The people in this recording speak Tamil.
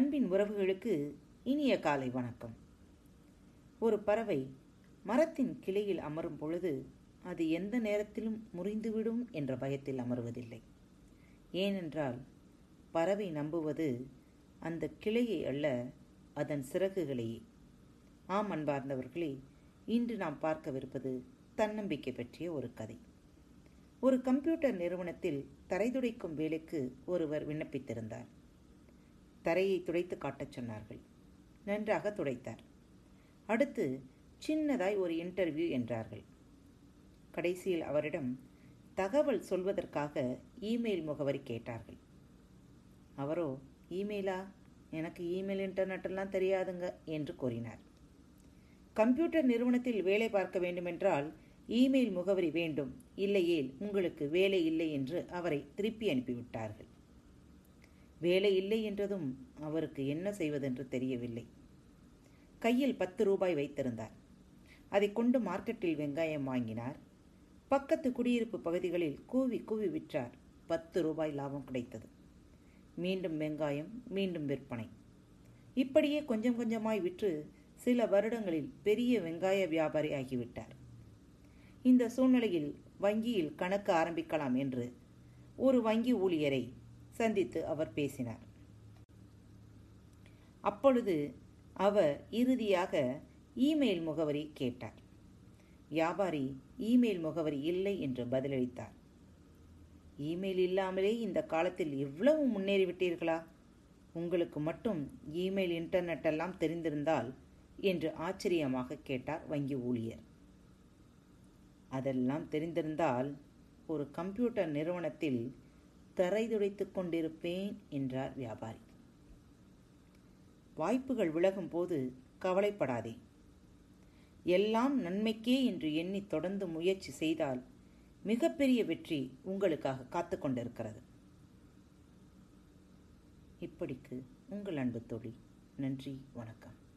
அன்பின் உறவுகளுக்கு இனிய காலை வணக்கம். ஒரு பறவை மரத்தின் கிளையில் அமரும் பொழுது அது எந்த நேரத்திலும் முறிந்துவிடும் என்ற பயத்தில் அமருவதில்லை. ஏனென்றால் பறவை நம்புவது அந்த கிளையை அல்ல அதன் சிறகுகளையே. ஆம் அன்பார்ந்தவர்களே இன்று நாம் பார்க்கவிருப்பது தன்னம்பிக்கை பற்றிய ஒரு கதை. ஒரு கம்ப்யூட்டர் நிறுவனத்தில் தரைதுடைக்கும் வேலைக்கு ஒருவர் விண்ணப்பித்திருந்தார். தரையை துடைத்து காட்டச் சொன்னார்கள். நன்றாக துடைத்தார். அடுத்து சின்னதாய் ஒரு இன்டர்வியூ என்றார்கள். கடைசியில் அவரிடம் தகவல் சொல்வதற்காக இமெயில் முகவரி கேட்டார்கள். அவரோ இமெயிலா எனக்கு இமெயில் இன்டர்நெட்டெல்லாம் தெரியாதுங்க என்று கூறினார். கம்ப்யூட்டர் நிறுவனத்தில் வேலை பார்க்க வேண்டுமென்றால் இமெயில் முகவரி வேண்டும். இல்லையேல் உங்களுக்கு வேலை இல்லை என்று அவரை திருப்பி அனுப்பிவிட்டார்கள். வேலை இல்லை என்றதும் அவருக்கு என்ன செய்வதென்று தெரியவில்லை. கையில் பத்து ரூபாய் வைத்திருந்தார். அதை கொண்டு மார்க்கெட்டில் வெங்காயம் வாங்கினார். பக்கத்து குடியிருப்பு பகுதிகளில் கூவி கூவி விற்றார். பத்து ரூபாய் லாபம் கிடைத்தது. மீண்டும் வெங்காயம் மீண்டும் விற்பனை. இப்படியே கொஞ்சம் கொஞ்சமாய் விற்று சில வருடங்களில் பெரிய வெங்காய வியாபாரி ஆகிவிட்டார். இந்த சூழ்நிலையில் வங்கியில் கணக்கு ஆரம்பிக்கலாம் என்று ஒரு வங்கி ஊழியரை சந்தித்து அவர் பேசினார். அப்பொழுது அவர் இறுதியாக இமெயில் முகவரி கேட்டார். வியாபாரி இமெயில் முகவரி இல்லை என்று பதிலளித்தார். இமெயில் இல்லாமலே இந்த காலத்தில் எவ்வளவு முன்னேறிவிட்டீர்களா உங்களுக்கு மட்டும் இமெயில் இன்டர்நெட் எல்லாம் தெரிந்திருந்தால் என்று ஆச்சரியமாக கேட்டார் வங்கி ஊழியர். அதெல்லாம் தெரிந்திருந்தால் ஒரு கம்ப்யூட்டர் நிறுவனத்தில் தரை துடைத்துக் கொண்டிருப்பேன் என்றார் வியாபாரி. வாய்ப்புகள் விலகும் போது கவலைப்படாதே. எல்லாம் நன்மைக்கே என்று எண்ணி தொடர்ந்து முயற்சி செய்தால் மிகப்பெரிய வெற்றி உங்களுக்காக காத்து கொண்டிருக்கிறது. இப்படிக்கு உங்கள் அன்பு தொழில் நன்றி வணக்கம்.